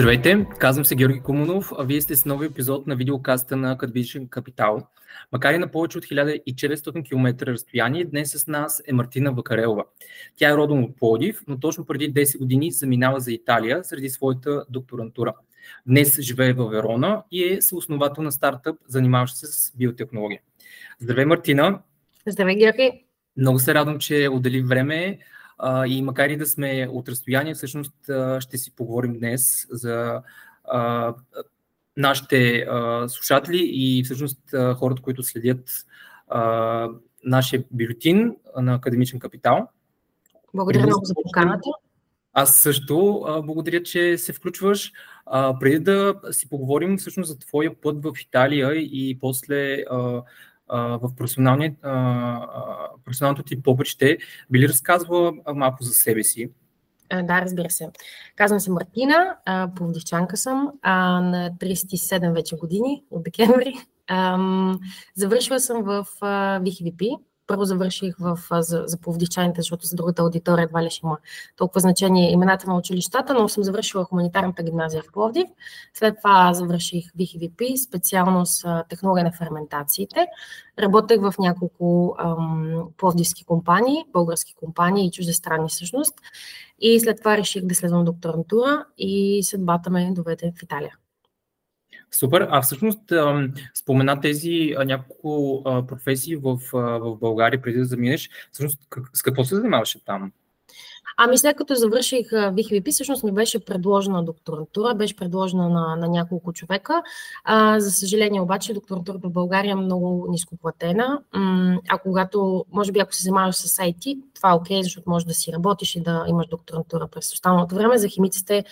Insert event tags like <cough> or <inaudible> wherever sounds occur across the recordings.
Здравейте, казвам се Георги Куманов, а вие сте с нови епизод на видеокаста на Академичен капитал. Макар и на повече от 1400 км разстояние, днес с нас е Мартина Вакарелова. Тя е родом от Плодив, но точно преди 10 години заминава за Италия среди своята докторантура. Днес живее в Верона и е съосновател на стартъп, занимаващ се с биотехнология. Здравей, Мартина! Здравей, Георги! Много се радвам, че отдели време а, и макар и да сме от разстояние, всъщност а, ще си поговорим днес за а, нашите а, слушатели и всъщност а, хората, които следят а, нашия бюлетин на Академичен капитал. Благодаря много за поканата. Аз също а, благодаря, че се включваш. А, преди да си поговорим всъщност за твоя път в Италия и после а, в професионалното ти поприще. Би ли разказва малко за себе си? Да, разбира се. Казвам се Мартина, пловдивчанка съм, а на 37 вече години от декември. Завършила съм в VHVP, първо завърших в, за, за пловдивчаните, защото за другата аудитория едва ли ще има толкова значение имената на училищата, но съм завършила хуманитарната гимназия в Пловдив. След това завърших VHVP, с технология на ферментациите. Работех в няколко ам, пловдивски компании, български компании и чуждестранни всъщност. И след това реших да следвам докторантура и съдбата ме доведе в Италия. Супер. А всъщност спомена тези няколко професии в, в България преди да заминеш. Всъщност с какво се занимаваше там? Ами след като завърших VHVP, всъщност ми беше предложена докторантура, беше предложена на, на няколко човека. А, за съжаление обаче докторантурата в България е много нископлатена. А когато, може би ако се занимаваш с IT, това е окей, защото можеш да си работиш и да имаш докторантура през останалото време. За химиците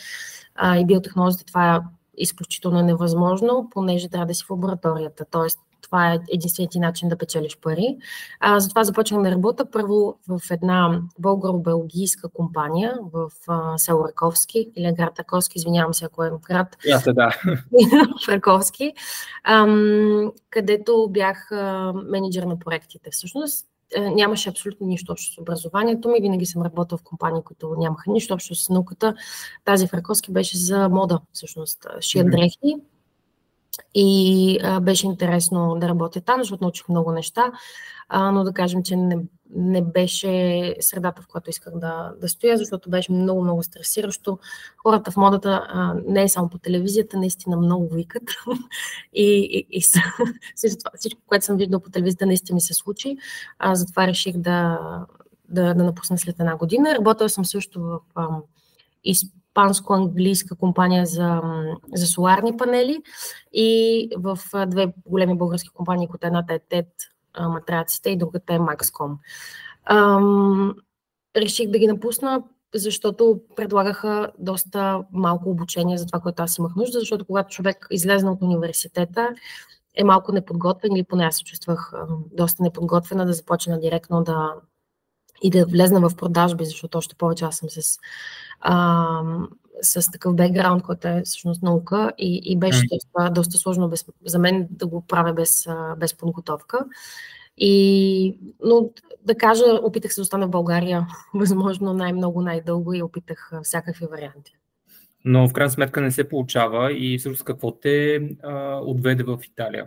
а, и биотехнологите това е изключително невъзможно, понеже трябва да си в лабораторията. Тоест, това е единственият ти начин да печелиш пари. А, затова започнах да работя първо в една българо-белгийска компания в а, село Раковски или град Раковски, извинявам се, ако е град. Ясно, да. <laughs> Раковски, ам, където бях а, менеджер на проектите. Всъщност, е, нямаше абсолютно нищо общо с образованието ми. Винаги съм работила в компании, които нямаха нищо общо с науката. Тази в Раковски беше за мода, всъщност. Шия дрехи. И а, беше интересно да работя там, защото научих много неща. А, но да кажем, че не, не беше средата, в която исках да, да стоя, защото беше много, много стресиращо. Хората в модата а, не е само по телевизията, наистина много викат. <laughs> и, и, и <laughs> всичко, което съм виждала по телевизията, наистина ми се случи. А, затова реших да, да, да напусна след една година. Работила съм също в а, испанско-английска компания за, за соларни панели и в две големи български компании, които едната е TED матраците и другата е Maxcom. Ам, реших да ги напусна, защото предлагаха доста малко обучение за това, което аз имах нужда, защото когато човек излезна от университета, е малко неподготвен или поне аз се чувствах доста неподготвена да започна директно да и да влезна в продажби, защото още повече аз съм с, а, с такъв бекграунд, който е всъщност наука и, и беше mm. доста, доста сложно без, за мен да го правя без, без подготовка. И, но да кажа, опитах се да остана в България <laughs> възможно най-много, най-дълго и опитах всякакви варианти. Но в крайна сметка не се получава и всъщност какво те а, отведе в Италия?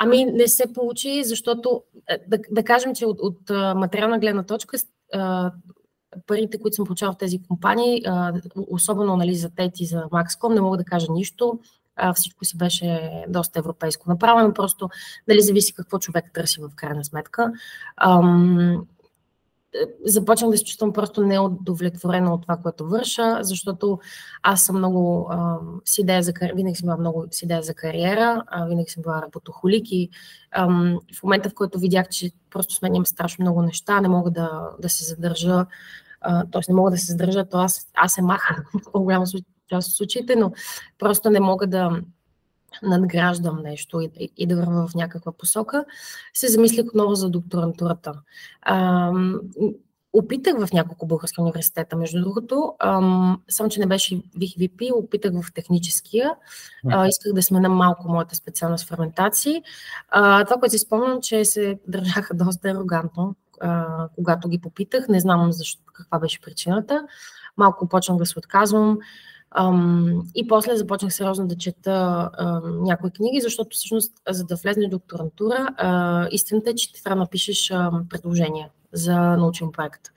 Ами не се получи, защото е, да, да кажем, че от, от материална гледна точка парите, които съм получавал в тези компании, особено нали, за Тети, за Maxcom, не мога да кажа нищо. Всичко си беше доста европейско направено, просто дали зависи какво човек търси в крайна сметка започнах да се чувствам просто неудовлетворена от това, което върша, защото аз съм много а, с идея за кариера, винаги съм била много с идея за кариера, а, винаги съм била работохолик и ам, в момента, в който видях, че просто сменям страшно много неща, не мога да, да се задържа, т.е. не мога да се задържа, то аз, аз се маха <laughs> в по-голяма част от случаите, но просто не мога да, надграждам нещо и, и да вървя в някаква посока, се замислих отново за докторантурата. А, опитах в няколко български университета, между другото, ам, само че не беше VHVP, опитах в техническия. А, исках да смена малко моята специалност ферментации. А, това, което си спомням, че се държаха доста арогантно, а, когато ги попитах. Не знам защо, каква беше причината. Малко почнах да се отказвам Ам, и после започнах сериозно да чета а, някои книги, защото всъщност, за да влезне в докторантура, а, истината е, че ти трябва да напишеш а, предложение за научен проект.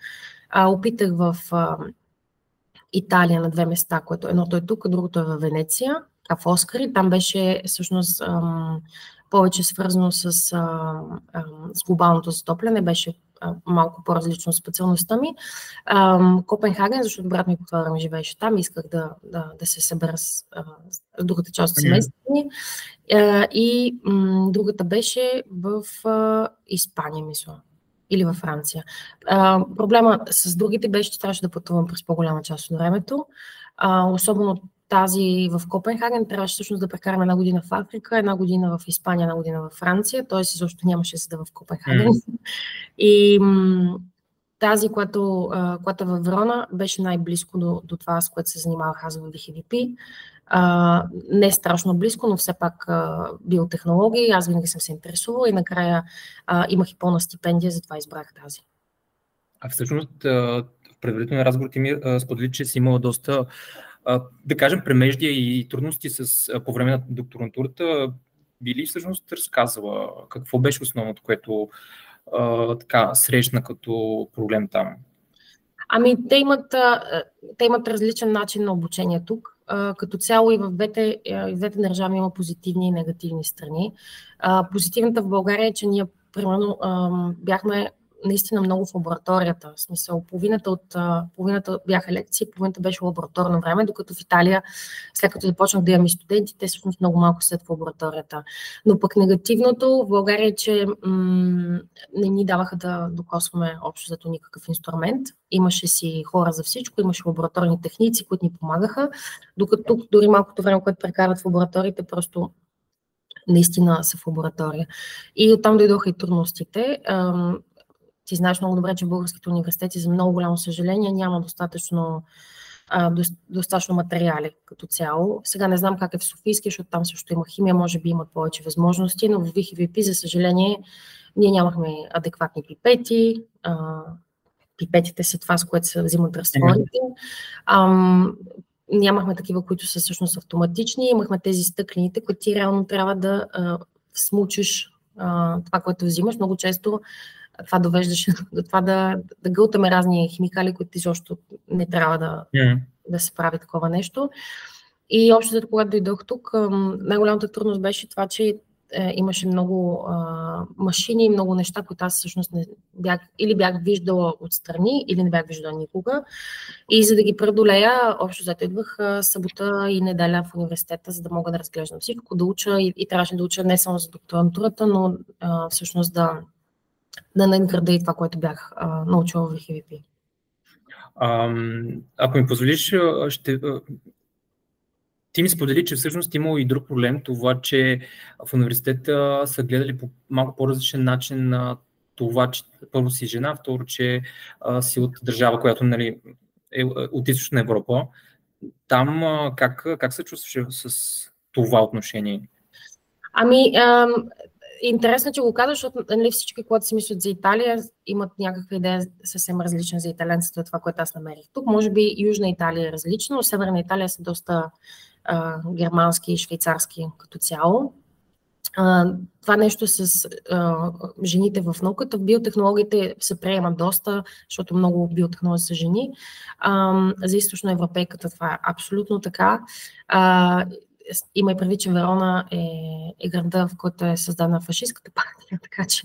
А, опитах в а, Италия на две места, което едното е тук, другото е в Венеция, а в Оскари. Там беше всъщност ам, повече свързано с, а, а, с глобалното затопляне, беше малко по-различно специалността ми. Копенхаген, защото брат ми по ми живееше там, исках да, да, да се събера с, с другата част от семейството ми. И м, другата беше в Испания, мисля или във Франция. А, проблема с другите беше, че трябваше да пътувам през по-голяма част от времето. А, особено тази в Копенхаген трябваше всъщност да прекараме една година в Африка, една година в Испания, една година в Франция, т.е. изобщо нямаше седа в Копенхаген. Mm. И м- тази, която, която е във Верона, беше най-близко до, до това, с което се занимавах аз в VHVP. А, не е страшно близко, но все пак а, биотехнологии. Аз винаги съм се интересувала и накрая а, имах и пълна стипендия, затова избрах тази. А всъщност в предварителния разговор ти ми сподели, че си имала доста, да кажем, премеждия и трудности с, по време на докторантурата. Би ли всъщност разказала какво беше основното, което така срещна като проблем там? Ами, те имат, те имат различен начин на обучение тук като цяло и в двете, и в двете държави има позитивни и негативни страни. Позитивната в България е, че ние примерно бяхме наистина много в лабораторията. В смисъл, половината, от, половината бяха лекции, половината беше лабораторно време, докато в Италия, след като започнах да имам и студенти, те всъщност много малко след в лабораторията. Но пък негативното в България е, че м- не ни даваха да докосваме общо зато никакъв инструмент. Имаше си хора за всичко, имаше лабораторни техници, които ни помагаха, докато тук дори малкото време, което прекарат в лабораториите, просто наистина са в лаборатория. И оттам дойдоха и трудностите. Ти знаеш много добре, че българските университети, за много голямо съжаление, няма достатъчно, а, достатъчно материали като цяло. Сега не знам как е в Софийски, защото там също има химия, може би имат повече възможности, но в ВИХИВП, за съжаление, ние нямахме адекватни пипети, а, пипетите са това, с което се взимат разтворите. Ам, нямахме такива, които са всъщност автоматични. Имахме тези стъклените, които ти реално трябва да а, смучиш а, това, което взимаш. Много често това довеждаше <laughs> до това да, да гълтаме разни химикали, които изобщо не трябва да, yeah. да се прави такова нещо. И общо, когато дойдох тук, най-голямата трудност беше това, че е, имаше много а, машини и много неща, които аз всъщност не бях, или бях виждала отстрани, или не бях виждала никога. И за да ги преодолея, общо зато идвах събота и неделя в университета, за да мога да разглеждам всичко, да уча и, и трябваше да уча не само за докторантурата, но а, всъщност да, да надграда и това, което бях а, научила в HVP. ако ми позволиш, ще, ти ми сподели, че всъщност имало и друг проблем, това, че в университета са гледали по малко по-различен начин на това, че първо си жена, второ, че а, си от държава, която нали, е от източна Европа. Там а, как, как се чувстваше с това отношение? Ами, ам, интересно, че го казваш, защото нали, всички, когато си мислят за Италия, имат някаква идея съвсем различна за италянците от това, което аз намерих. Тук може би Южна Италия е различно, но Северна Италия са доста а, германски и швейцарски като цяло. А, това нещо с а, жените в науката, в биотехнологиите се приема доста, защото много биотехнологи са жени. А, за източно европейката това е абсолютно така. А, има и преди, че Верона е, е града, в който е създана фашистската партия, <laughs> така че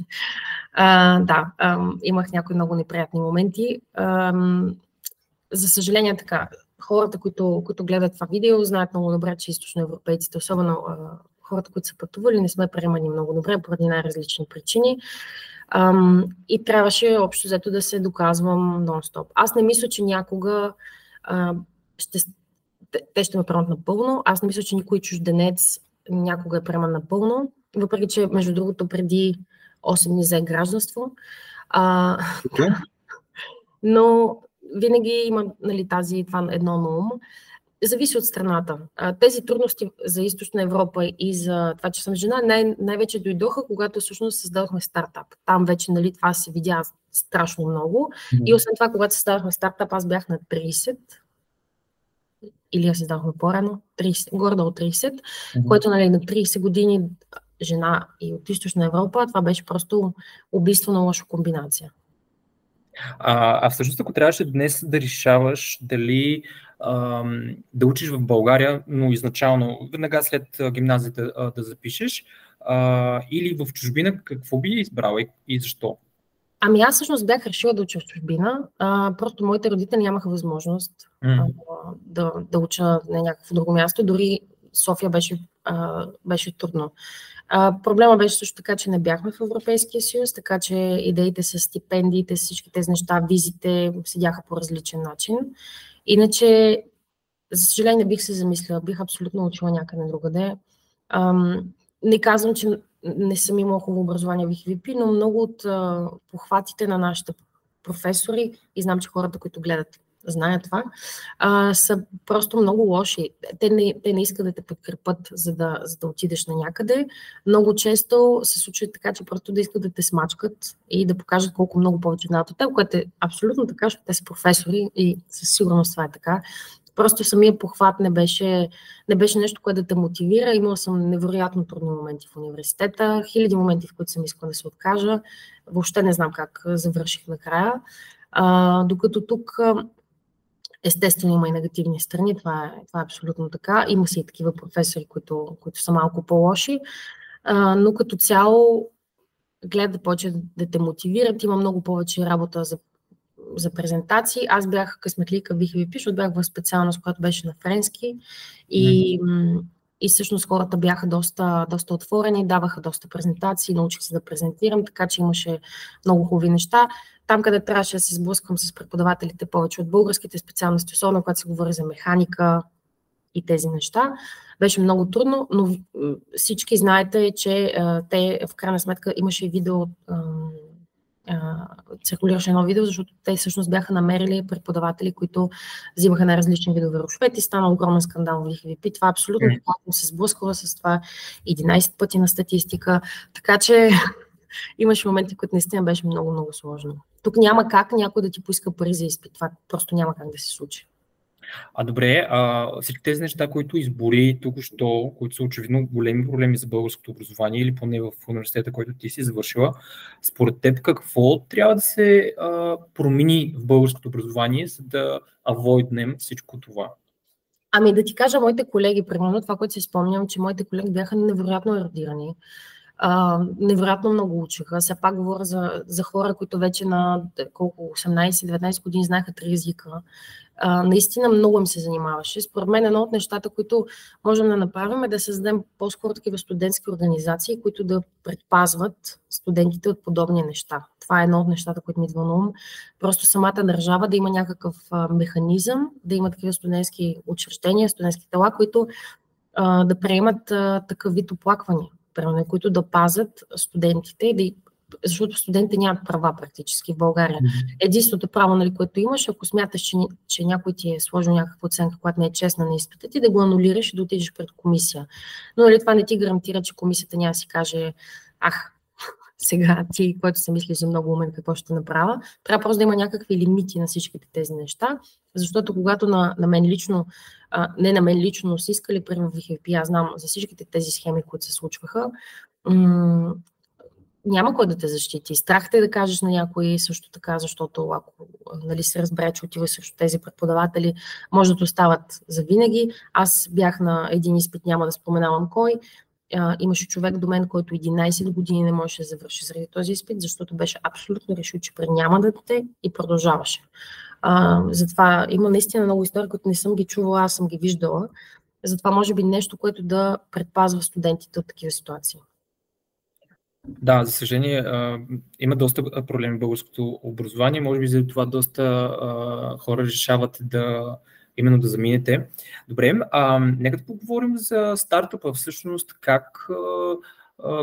а, да, а, имах някои много неприятни моменти. А, за съжаление така, хората, които, които гледат това видео, знаят много добре, че източноевропейците, особено а, хората, които са пътували, не сме приемани много добре поради най-различни причини. Ам, и трябваше общо взето да се доказвам нон-стоп. Аз не мисля, че някога а, ще, те ще ме приемат напълно. Аз не мисля, че никой чужденец някога е приеман напълно. Въпреки, че между другото преди 8 дни за гражданство. А, okay. <laughs> но винаги има нали, тази, това едно на ум. Зависи от страната. Тези трудности за Източна Европа и за това, че съм жена, най- най-вече дойдоха, когато всъщност създадохме стартап. Там вече нали, това се видя страшно много. Mm-hmm. И освен това, когато създадохме стартап, аз бях на 30. Или я създахме по-рано, 30, гордо от 30, mm-hmm. което нали, на 30 години жена и от източна Европа, това беше просто убийство на лоша комбинация. А, а всъщност, ако трябваше днес да решаваш дали а, да учиш в България, но изначално, веднага след гимназията да запишеш, а, или в чужбина, какво би избрала и, и защо? Ами аз всъщност бях решила да уча в чужбина. А, просто моите родители нямаха възможност mm. а, да, да уча на някакво друго място. Дори София беше, а, беше трудно. А, проблема беше също така, че не бяхме в Европейския съюз, така че идеите с стипендиите, с всички тези неща, визите седяха по различен начин. Иначе, за съжаление, бих се замислила, бих абсолютно учила някъде другаде. Ам, не казвам, че не съм имала хубаво образование в ХВП, но много от а, похватите на нашите професори, и знам, че хората, които гледат, знаят това, а, са просто много лоши. Те не, те не искат да те подкрепят, за да, за да отидеш на някъде. Много често се случва така, че просто да искат да те смачкат и да покажат колко много повече знаят от теб, което е абсолютно така, защото те са професори и със сигурност това е така. Просто самия похват не беше, не беше нещо, което да те мотивира. Имала съм невероятно трудни моменти в университета, хиляди моменти, в които съм искала да се откажа. Въобще не знам как завърших накрая. А, докато тук Естествено има и негативни страни, това е, това е абсолютно така. Има си и такива професори, които, които са малко по-лоши, а, но като цяло гледат повече да те мотивират. Има много повече работа за, за презентации. Аз бях късметлика в BHVP, защото бях в специалност, която беше на френски и и всъщност хората бяха доста, доста отворени, даваха доста презентации, научих се да презентирам, така че имаше много хубави неща. Там, къде трябваше да се сблъскам с преподавателите повече от българските специалности, особено когато се говори за механика и тези неща, беше много трудно, но всички знаете, че а, те в крайна сметка имаше видео а, циркулираше едно видео, защото те всъщност бяха намерили преподаватели, които взимаха на различни видове рушпет и стана огромен скандал в LichVP. Това абсолютно mm. се сблъсква с това 11 пъти на статистика, така че <laughs> имаше моменти, които наистина беше много, много сложно. Тук няма как някой да ти поиска пари за изпит. Това просто няма как да се случи. А добре, а, всички тези неща, които избори тук-що, които са очевидно големи проблеми за българското образование или поне в университета, който ти си завършила, според теб какво трябва да се а, промени в българското образование, за да авойднем всичко това? Ами да ти кажа, моите колеги, примерно това, което си спомням, че моите колеги бяха невероятно еродирани. Uh, невероятно много учиха. Сега пак говоря за, за хора, които вече на колко 18-19 години знаеха три езика а, наистина много им се занимаваше. Според мен едно от нещата, които можем да направим е да създадем по-скоро такива студентски организации, които да предпазват студентите от подобни неща. Това е едно от нещата, които ми идва на ум. Просто самата държава да има някакъв механизъм, да има такива студентски учреждения, студентски тела, които а, да приемат а, такъв вид оплаквания, които да пазят студентите и да защото студентите нямат права практически в България. Единственото право, нали, което имаш, ако смяташ, че, че някой ти е сложил някаква оценка, която не е честна на изпита ти, да го анулираш и да отидеш пред комисия. Но нали, това не ти гарантира, че комисията няма да си каже, ах, <laughs> сега ти, който се мисли за много умен, какво ще направя. Трябва просто да има някакви лимити на всичките тези неща, защото когато на, на мен лично, а, не на мен лично, но са искали, примерно в HFP, аз знам за всичките тези схеми, които се случваха, м- няма кой да те защити. Страх те да кажеш на някой също така, защото ако нали, се разбере, че отива срещу тези преподаватели, може да остават за винаги. Аз бях на един изпит, няма да споменавам кой. А, имаше човек до мен, който 11 години не можеше да завърши заради този изпит, защото беше абсолютно решил, че няма да те и продължаваше. А, затова има наистина много истории, които не съм ги чувала, аз съм ги виждала. Затова може би нещо, което да предпазва студентите от такива ситуации. Да, за съжаление, има доста проблеми в българското образование. Може би за това доста хора решават да именно да заминете. Добре, а, нека да поговорим за стартъпа. Всъщност, как,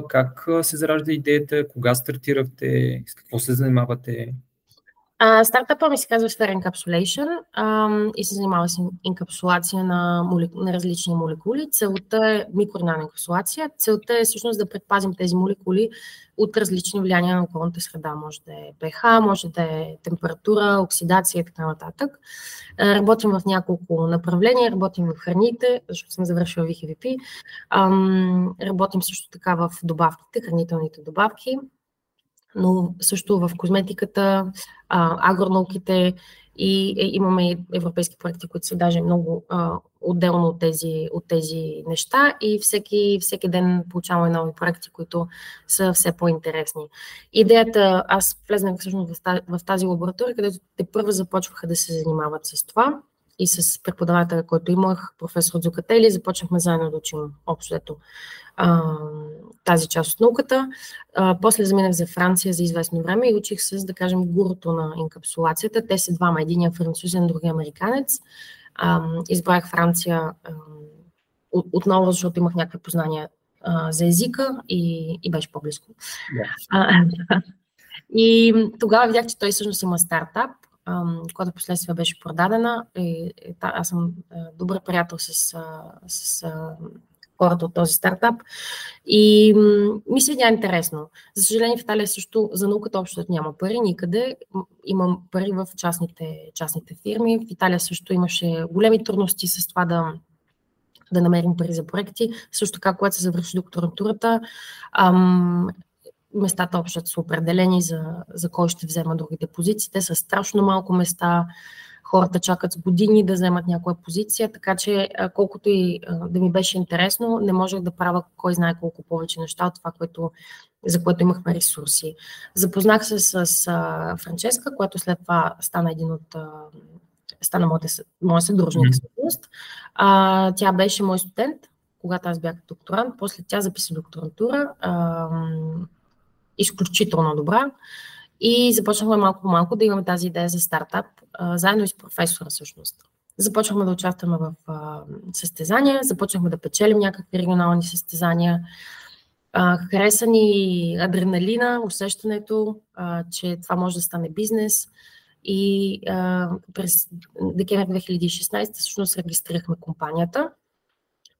как се заражда идеята, кога стартирахте, с какво се занимавате? А, стартапа ми се казва Sphere Encapsulation а, и се занимава с инкапсулация на, моли... на различни молекули. Целта е микронана инкапсулация. Целта е всъщност да предпазим тези молекули от различни влияния на околната среда. Може да е pH, може да е температура, оксидация и така нататък. Работим в няколко направления. Работим в храните, защото съм завършила VHVP. Работим също така в добавките, хранителните добавки но също в козметиката, агронауките и е, имаме европейски проекти, които са даже много а, отделно от тези, от тези неща и всеки, всеки ден получаваме нови проекти, които са все по-интересни. Идеята, аз влезнах всъщност в тази лаборатория, където те първо започваха да се занимават с това и с преподавателя, който имах, професор Дзукатели, започнахме заедно да учим общото тази част от науката. А, после заминах за Франция за известно време и учих с, да кажем, гурото на инкапсулацията. Те са двама, един е французен, другия американец. А, избрах Франция а, отново, защото имах някакви познания а, за езика и, и беше по-близко. Yeah. <laughs> и тогава видях, че той всъщност има стартап, която последствие беше продадена. И, и, аз съм добър приятел с, с хората от този стартап. И ми се видя интересно. За съжаление, в Италия също за науката общо няма пари никъде. Имам пари в частните, частните фирми. В Италия също имаше големи трудности с това да, да намерим пари за проекти. Също така, когато се завърши докторантурата, ам, местата общо са определени за, за кой ще взема другите позиции. Те са страшно малко места хората чакат с години да вземат някоя позиция, така че колкото и да ми беше интересно, не можех да правя кой знае колко повече неща от това, което, за което имахме ресурси. Запознах се с, Франческа, която след това стана един от стана моята, моя съдружник. Mm-hmm. тя беше мой студент, когато аз бях докторант, после тя записа докторантура. А, изключително добра. И започнахме малко по малко да имаме тази идея за стартап, заедно и с професора всъщност. Започнахме да участваме в състезания, започнахме да печелим някакви регионални състезания. Хареса ни адреналина, усещането, че това може да стане бизнес. И а, през декември 2016 всъщност регистрирахме компанията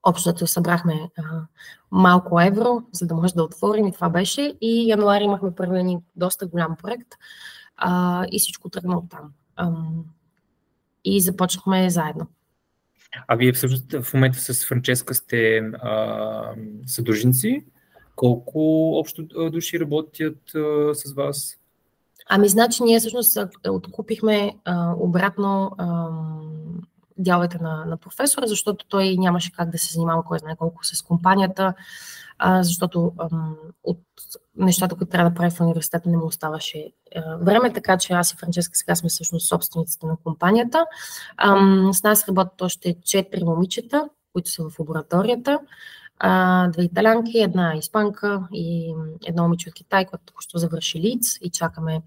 Общото събрахме а, малко евро, за да може да отворим и това беше. И януари имахме първи ни доста голям проект а, и всичко тръгна от там. А, и започнахме заедно. А вие всъщност в момента с Франческа сте а, съдружници. Колко общо души работят а, с вас? Ами, значи, ние всъщност откупихме а, обратно а, дяловете на, на професора, защото той нямаше как да се занимава кой знае колко с компанията, а, защото ам, от нещата, които трябва да прави в университета, не му оставаше а, време, така че аз и Франческа сега сме всъщност собствениците на компанията. Ам, с нас работят още четири момичета, които са в лабораторията. А, две италянки, една испанка и едно момиче от Китай, което току-що завърши лиц и чакаме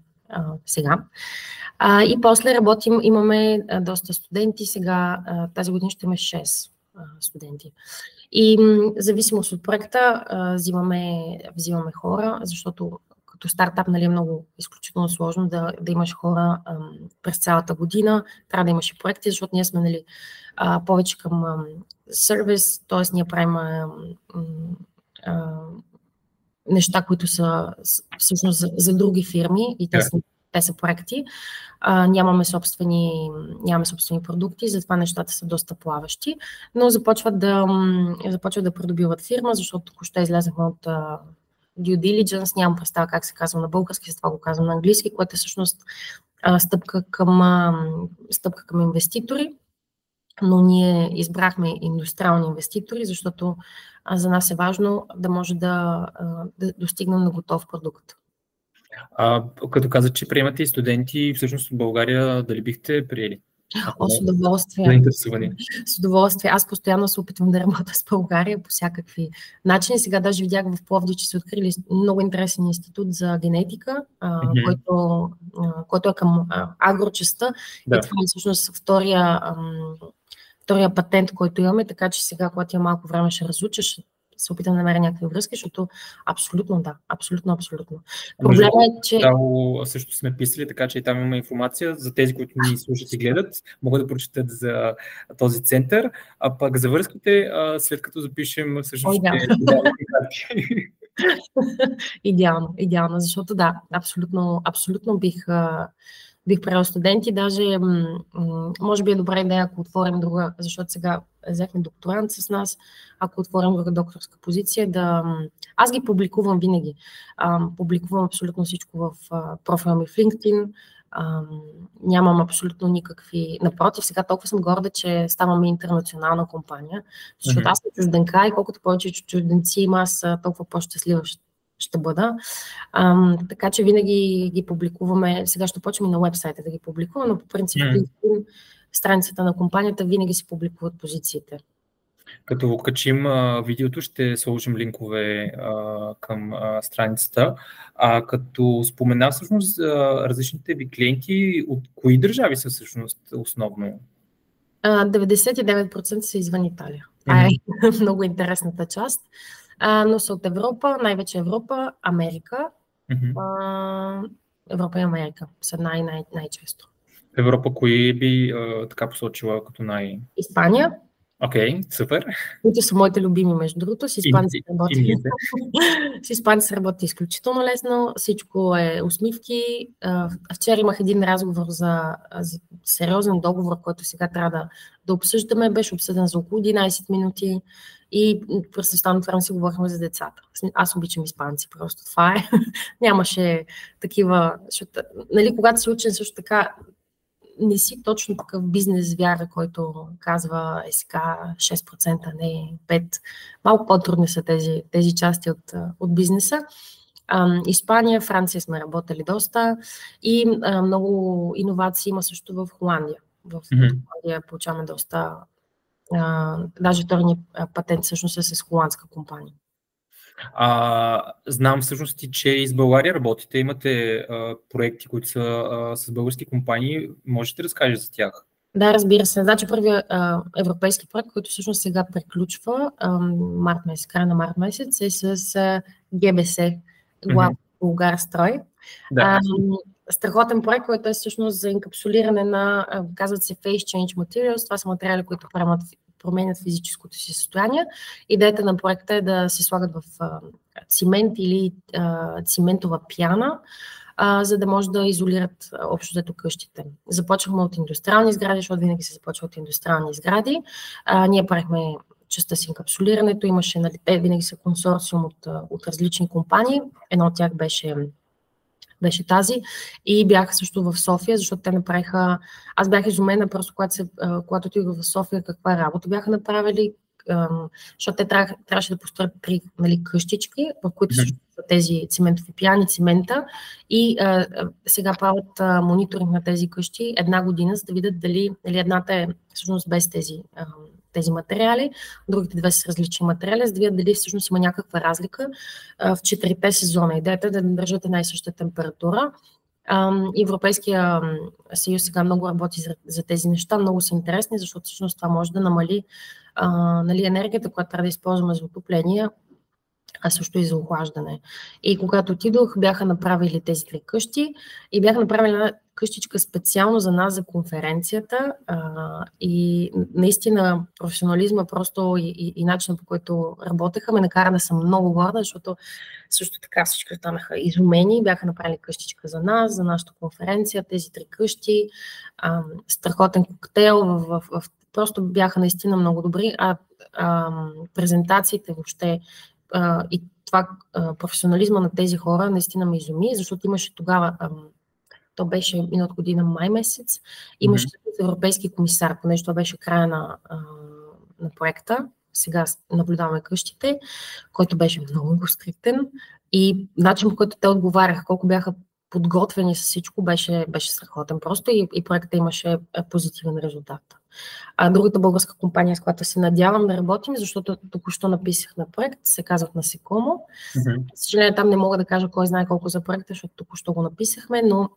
сега. А, и после работим, имаме а, доста студенти, сега а, тази година ще имаме 6 а, студенти. И м, зависимост от проекта а, взимаме, взимаме хора, защото като стартап нали, е много изключително сложно да, да имаш хора а, през цялата година, трябва да имаш и проекти, защото ние сме нали, а, повече към сервис, т.е. ние правим а, а, неща, които са всъщност за, за други фирми и те, yeah. са, те са проекти. А, нямаме, собствени, нямаме собствени продукти, затова нещата са доста плаващи, но започват да, започват да придобиват фирма, защото току-що излязахме от due diligence, нямам представа как се казва на български, затова го казвам на английски, което е всъщност uh, стъпка, към, uh, стъпка към инвеститори но ние избрахме индустриални инвеститори, защото за нас е важно да може да, да достигнем на готов продукт. А, като каза, че приемате и студенти, всъщност в България дали бихте приели? О, с удоволствие. С удоволствие. Аз постоянно се опитвам да работя с България по всякакви начини. Сега даже видях в Пловди, че се открили много интересен институт за генетика, mm-hmm. който, който е към агрочеста. Да. И това е всъщност втория, втория патент, който имаме, така че сега, когато я малко време ще разуча, ще, се опитам да намеря някакви връзки, защото абсолютно да, абсолютно, абсолютно. Проблема е, че... Да, също сме писали, така че и там има информация за тези, които ни слушат и гледат, могат да прочитат за този център, а пък за връзките, след като запишем всъщност... Ой, да. <laughs> идеално, идеално, защото да, абсолютно, абсолютно бих, бих правил студенти. Даже, може би е добра идея, ако отворим друга, защото сега взехме докторант с нас, ако отворим друга докторска позиция, да... Аз ги публикувам винаги. публикувам абсолютно всичко в профила ми в LinkedIn, а, нямам абсолютно никакви. Напротив, сега толкова съм горда, че ставаме интернационална компания, защото mm-hmm. аз съм чужденка и колкото повече чужденци има, аз толкова по-щастлива ще, ще бъда. А, така че винаги ги публикуваме. Сега ще почваме на вебсайта да ги публикуваме, но по принцип mm-hmm. страницата на компанията винаги се публикуват позициите. Като качим а, видеото, ще сложим линкове а, към а, страницата. А като спомена всъщност а, различните ви клиенти, от кои държави са всъщност основно? 99% са извън Италия. Mm-hmm. А е <laughs> много интересната част. А, но са от Европа, най-вече Европа, Америка. Mm-hmm. А, Европа и Америка са най- най- най-често. Европа кои би а, така посочила като най... Испания, Окей, okay, супер. Които са моите любими, между другото. С испанци работи. <laughs> с испанци работи изключително лесно. Всичко е усмивки. Вчера имах един разговор за, за сериозен договор, който сега трябва да, да обсъждаме. Беше обсъден за около 11 минути. И през останалото време си говорихме за децата. Аз обичам испанци, просто това е. <laughs> Нямаше такива... Защото, нали, когато се учен също така, не си точно такъв бизнес вяра, който казва СК 6%, не 5%. Малко по-трудни са тези, тези части от, от бизнеса. Испания, Франция сме работили доста и а, много иновации има също в Холандия. В mm-hmm. Холандия получаваме доста. А, даже втория патент всъщност е с холандска компания. А, знам всъщност че и с България работите, имате а, проекти, които са а, с български компании. Можете да разкажете за тях? Да, разбира се. Значи първият европейски проект, който всъщност сега приключва а, март месец, края на март месец, е с а, ГБС, глав Българ строй. Да. А, страхотен проект, който е всъщност за инкапсулиране на, казват се Face Change Materials. Това са материали, които правят променят физическото си състояние. Идеята на проекта е да се слагат в цимент или циментова пяна, за да може да изолират общо взето къщите. Започвахме от индустриални сгради, защото винаги се започва от индустриални сгради. Ние правихме частта с инкапсулирането. Имаше, нали, винаги са консорциум от, от различни компании. Едно от тях беше беше тази. И бях също в София, защото те направиха... Аз бях изумена просто, когато, се, когато отидох в София, каква работа бяха направили, защото те трябваше да построят три нали, къщички, в които са тези циментови пияни, цимента. И а, сега правят а, мониторинг на тези къщи една година, за да видят дали, дали едната е всъщност без тези а, тези материали, другите две са различни материали, за да видят дали всъщност има някаква разлика в четирите сезона. Идеята е да държат една и съща температура. Европейския съюз сега много работи за, тези неща, много са интересни, защото всъщност това може да намали а, нали, енергията, която трябва да използваме за отопление, а също и за охлаждане. И когато отидох, бяха направили тези три къщи и бяха направили една къщичка специално за нас, за конференцията. А, и наистина професионализма просто и, и, и начинът по който работеха ме накара да съм много горда, защото също така всички останаха изумени. Бяха направили къщичка за нас, за нашата конференция, тези три къщи, а, страхотен коктейл, в, в, в, просто бяха наистина много добри. А, а презентациите въобще а, и това а, професионализма на тези хора наистина ме изуми, защото имаше тогава, а, то беше миналата година май месец, имаше mm-hmm. европейски комисар, понеже това беше края на, а, на проекта, сега наблюдаваме къщите, който беше много стриктен и начин по който те отговаряха, колко бяха подготвени с всичко, беше, беше страхотен просто и, и проектът имаше е, позитивен резултат. А другата българска компания, с която се надявам да работим, защото току-що написах на проект, се казват на Секомо. Mm-hmm. Съжаление, там не мога да кажа кой знае колко за проекта, защото току-що го написахме, но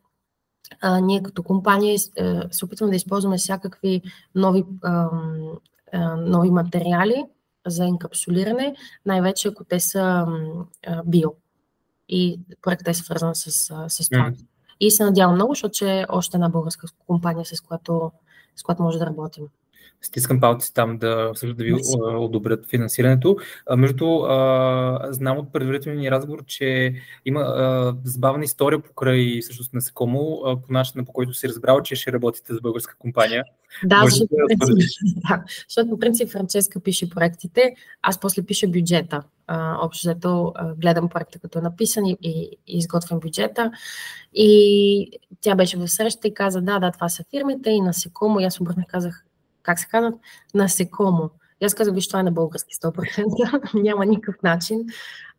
а, ние като компания а, е, се опитваме да използваме всякакви нови, а, а, нови материали, за енкапсулиране, най-вече ако те са а, био. И проектът е свързан с, с това. Mm-hmm. И се надявам много, защото е още една българска компания, с която, с която може да работим стискам палци там да, също да ви одобрят финансирането. А, между а, знам от предварителния разговор, че има а, забавна история покрай всъщност насекомо, а, по начина по който си разбрал, че ще работите с българска компания. Да, защото, да <laughs> да, защото по принцип Франческа пише проектите, аз после пиша бюджета. Общо взето гледам проекта като е написан и, и, изготвям бюджета. И тя беше в среща и каза, да, да, това са фирмите и насекомо. И аз обърнах казах, как се казват, насекомо. И аз казах, виж, това е на български 100%, <laughs> няма никакъв начин.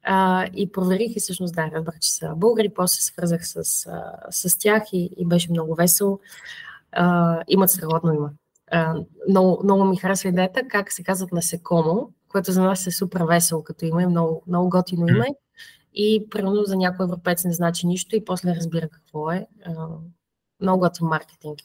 А, и проверих и всъщност да, разбрах, че са българи, после свързах с, с тях и, и беше много весело. А, имат страхотно има. А, много, много ми харесва идеята как се казват насекомо, което за нас е супер весело като име, много, много готино име. И примерно за някой европейц не значи нищо и после разбира какво е. А, много готин маркетинг.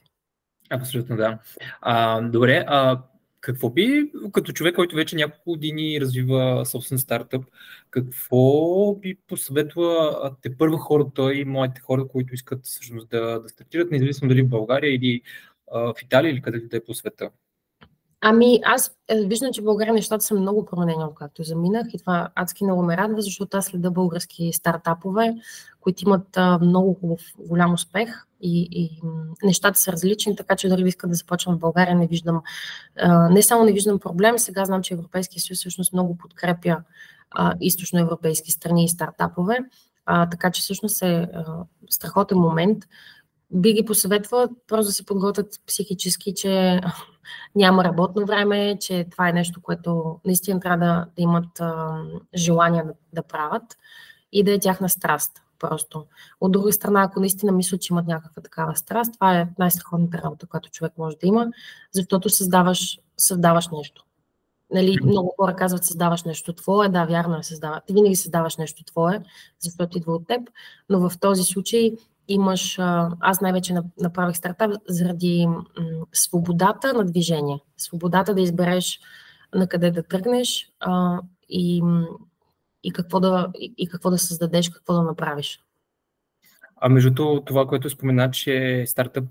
Абсолютно да. А, добре, а какво би, като човек, който вече няколко години развива собствен стартъп, какво би посъветва те първа хората и моите хора, които искат всъщност да, да стартират, независимо дали в България или а, в Италия или където да е по света? Ами аз е, виждам, че в България нещата са много променени, както заминах и това адски много ме радва, защото аз следа български стартапове, които имат а, много хубав, голям успех и, и нещата са различни, така че дали искам да започвам в България, не виждам, а, не само не виждам проблем, сега знам, че Европейския съюз всъщност много подкрепя а, източноевропейски страни и стартапове, а, така че всъщност е а, страхотен момент. Би ги посъветвала просто да се подготвят психически, че <laughs> няма работно време, че това е нещо, което наистина трябва да, да имат а, желание да, да правят и да е тяхна страст просто. От друга страна, ако наистина мислят, че имат някаква такава страст, това е най-страхотната работа, която човек може да има, защото създаваш, създаваш нещо. Нали, много хора казват, създаваш нещо твое. Да, вярно е, създава. Ти винаги създаваш нещо твое, защото идва от теб, но в този случай имаш, аз най-вече направих стартап заради свободата на движение, свободата да избереш на къде да тръгнеш а, и, и, какво да, и какво да създадеш, какво да направиш. А между това, което спомена, че стартъп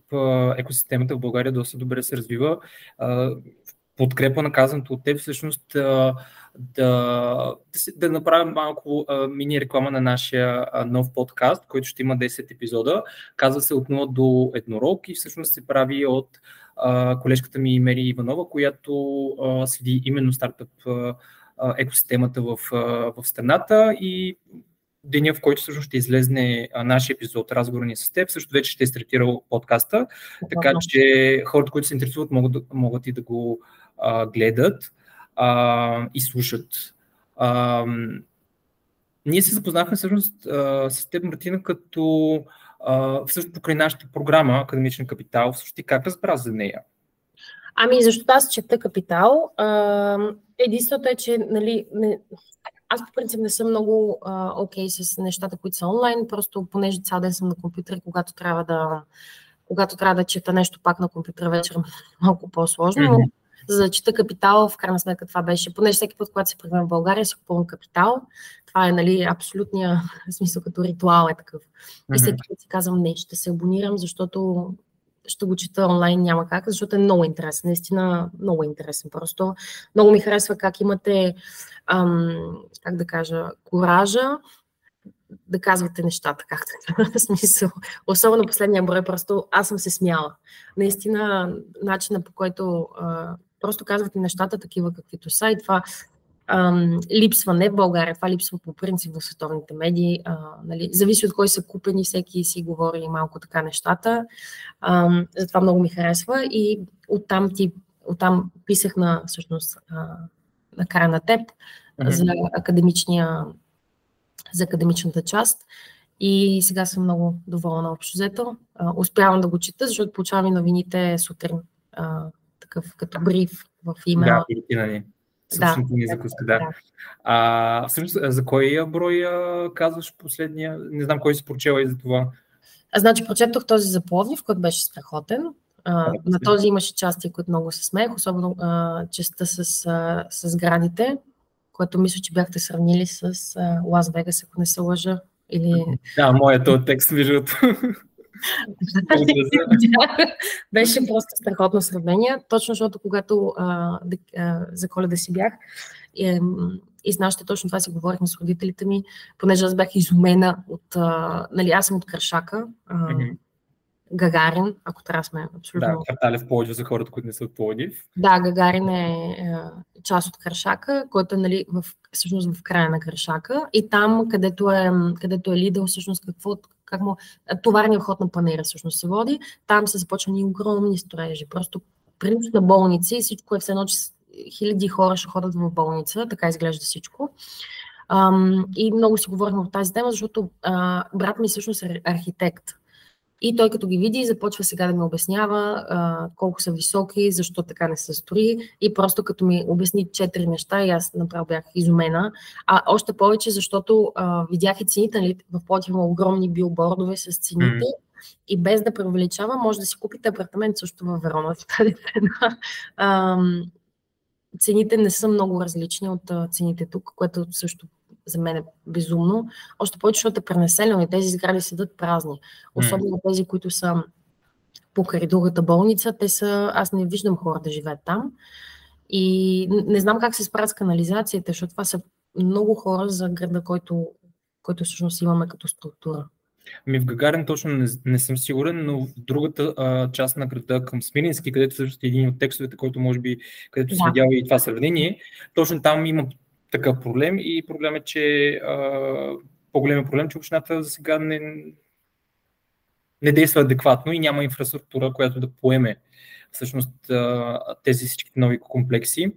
екосистемата в България доста добре се развива, подкрепа на казаното от теб, всъщност да, да, да направим малко мини реклама на нашия нов подкаст, който ще има 10 епизода. Казва се от 0 до еднорог и всъщност се прави от а, колежката ми Мери Иванова, която а, следи именно стартъп а, екосистемата в, в страната и деня, в който всъщност ще излезне нашия епизод, разговор ни с теб, също вече ще е стартирал подкаста, така че хората, които се интересуват, могат, могат и да го а, гледат а, и слушат. А, ние се запознахме всъщност а, с теб, Мартина, като а, всъщност покрай нашата програма Академичен капитал. Всъщност ти как разбра за нея? Ами, защото аз чета капитал. Единството е, че нали, не, аз по принцип не съм много окей okay с нещата, които са онлайн, просто понеже цял ден съм на компютър, когато трябва да когато трябва да чета нещо пак на компютъра вечер, малко по-сложно, mm-hmm. но за да чета капитал, в крайна сметка това беше, понеже всеки път, когато се прегвам в България, си купувам капитал. Това е, нали, абсолютния <laughs> смисъл, като ритуал е такъв. И всеки път си казвам, не, ще се абонирам, защото ще го чета онлайн, няма как, защото е много интересен, наистина много интересен. Просто много ми харесва как имате, ам, как да кажа, коража да казвате нещата, както <laughs> е смисъл. Особено последния брой, просто аз съм се смяла. Наистина, начина по който а, Просто казвате нещата такива, каквито са и това ам, липсва не в България, това липсва по принцип в световните медии. А, нали, зависи от кой са купени, всеки си говори малко така нещата. Ам, затова много ми харесва и оттам, ти, оттам писах на, всъщност, а, на края на теб mm-hmm. за академичния за академичната част. И сега съм много доволна общо взето. успявам да го чета, защото получавам и новините сутрин а, такъв като бриф в имейла. Да, ни. Да, ни закуска, да. да. А, всъщност, за кой брой казваш последния? Не знам кой си прочела и за това. А, значи, прочетох този за Пловдив, който беше страхотен. А, на този имаше части, които много се смеех, особено а, частта с, а, с градите, което мисля, че бяхте сравнили с Лас Вегас, ако не се лъжа. Или... Да, моят е текст, между <laughs> Беше просто страхотно сравнение, точно защото когато а, а, за коледа си бях и, и с нашите точно това си говорихме с родителите ми, понеже аз бях изумена от, а, нали, аз съм от Крашака, а. Гагарин, ако трябва сме абсолютно... Да, квартали в Пловдив за хората, които не са от Пловдив. Да, Гагарин е, е част от Крашака, който е нали, в, всъщност в края на Крашака. И там, където е, където е Лидъл, всъщност какво, как му, товарния вход на панера всъщност се води, там са започнали огромни строежи. Просто принцип на болници, всичко е все едно, че хиляди хора ще ходят в болница, така изглежда всичко. Um, и много си говорихме в тази тема, защото uh, брат ми всъщност е архитект. И той като ги види, започва сега да ми обяснява а, колко са високи, защо така не се строи. И просто като ми обясни четири неща, и аз направо бях изумена. А още повече, защото а, видях и цените, нали, в Плотив има огромни билбордове с цените. Mm. И без да преувеличава, може да си купите апартамент също във Верона в тази цена. цените не са много различни от цените тук, което също за мен е безумно. Още повече, защото е пренаселено и тези сгради седат празни. Особено тези, които са покрай другата болница, те са, аз не виждам хора да живеят там. И не знам как се справят с канализацията, защото това са много хора за града, който, който всъщност имаме като структура. Ми в Гагарин точно не, не съм сигурен, но в другата а, част на града към Смирински, където всъщност е един от текстовете, който може би, където да. си видял и това сравнение, точно там има такъв проблем и проблем е, че а, по-големият проблем, че общината за сега не, не действа адекватно и няма инфраструктура, която да поеме всъщност тези всички нови комплекси.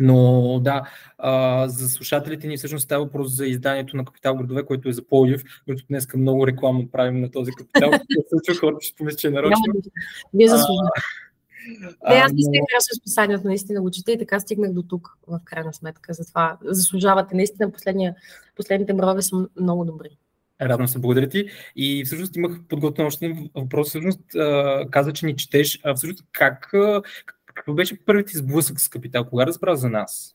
Но да, а, за слушателите ни всъщност става въпрос за изданието на Капитал градове, което е за Полив, което днес много реклама правим на този капитал. <laughs> хората ще помислят, че е нарочно. Вие заслужавате. Не, аз не се харесва списанието, наистина го чета и така стигнах до тук, в крайна сметка. Затова заслужавате. Наистина последните брови са много добри. Радвам се, благодаря ти. И всъщност имах подготвен още един въпрос. Всъщност каза, че ни четеш. А всъщност как, какво беше първият сблъсък с Капитал? Кога разбра за нас?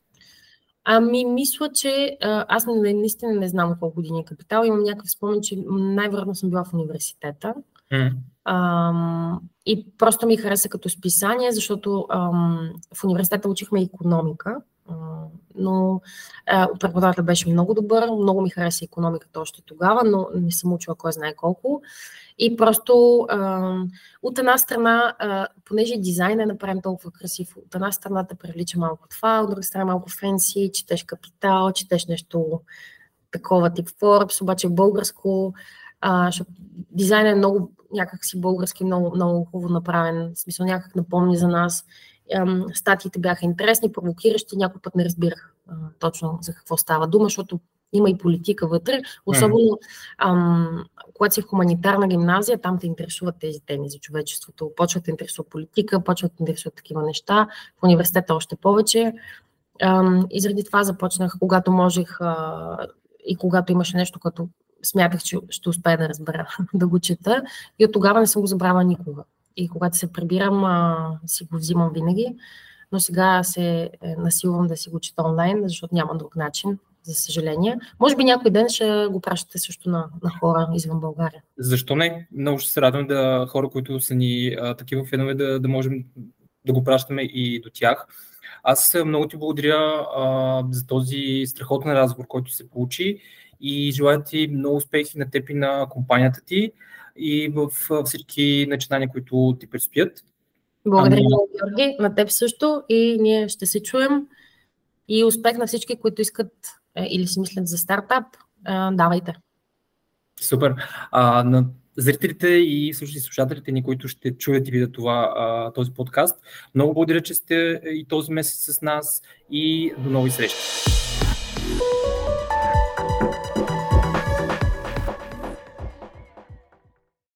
Ами, мисля, че аз наистина не знам колко години е Капитал. Имам някакъв спомен, че най-вероятно съм била в университета. Mm. Ам, и просто ми хареса като списание, защото ам, в университета учихме економика, ам, но преподавател беше много добър, много ми хареса економиката още тогава, но не съм учила кой знае колко. И просто ам, от една страна, а, понеже дизайн е направен толкова красив, от една страна те привлича малко това, от друга страна малко фенси, четеш капитал, четеш нещо такова тип Forbes, обаче българско, а, защото дизайн е много някакси български, много, много хубаво направен, в смисъл някак напомни за нас. Статиите бяха интересни, провокиращи, някой път не разбирах а, точно за какво става дума, защото има и политика вътре, особено ам, когато си в хуманитарна гимназия, там те интересуват тези теми за човечеството. Почват да интересува политика, почват да интересуват такива неща, в университета още повече. Ам, и заради това започнах, когато можех а, и когато имаше нещо, което смятах, че ще успея да разбера, <laughs> да го чета. И от тогава не съм го забравила никога. И когато се прибирам, а, си го взимам винаги. Но сега се е, насилвам да си го чета онлайн, защото няма друг начин, за съжаление. Може би някой ден ще го пращате също на, на хора извън България. Защо не? Много ще се радвам да хора, които са ни а, такива фенове, да, да можем да го пращаме и до тях. Аз много ти благодаря а, за този страхотен разговор, който се получи и желая ти много успехи на теб и на компанията ти и в всички начинания, които ти предстоят. Благодаря ами... много, Георги. На теб също и ние ще се чуем. И успех на всички, които искат е, или си мислят за стартап. Е, давайте. Супер. А, на зрителите и всъщност слушателите ни, които ще чуят и видят това, а, този подкаст, много благодаря, че сте и този месец с нас и до нови срещи.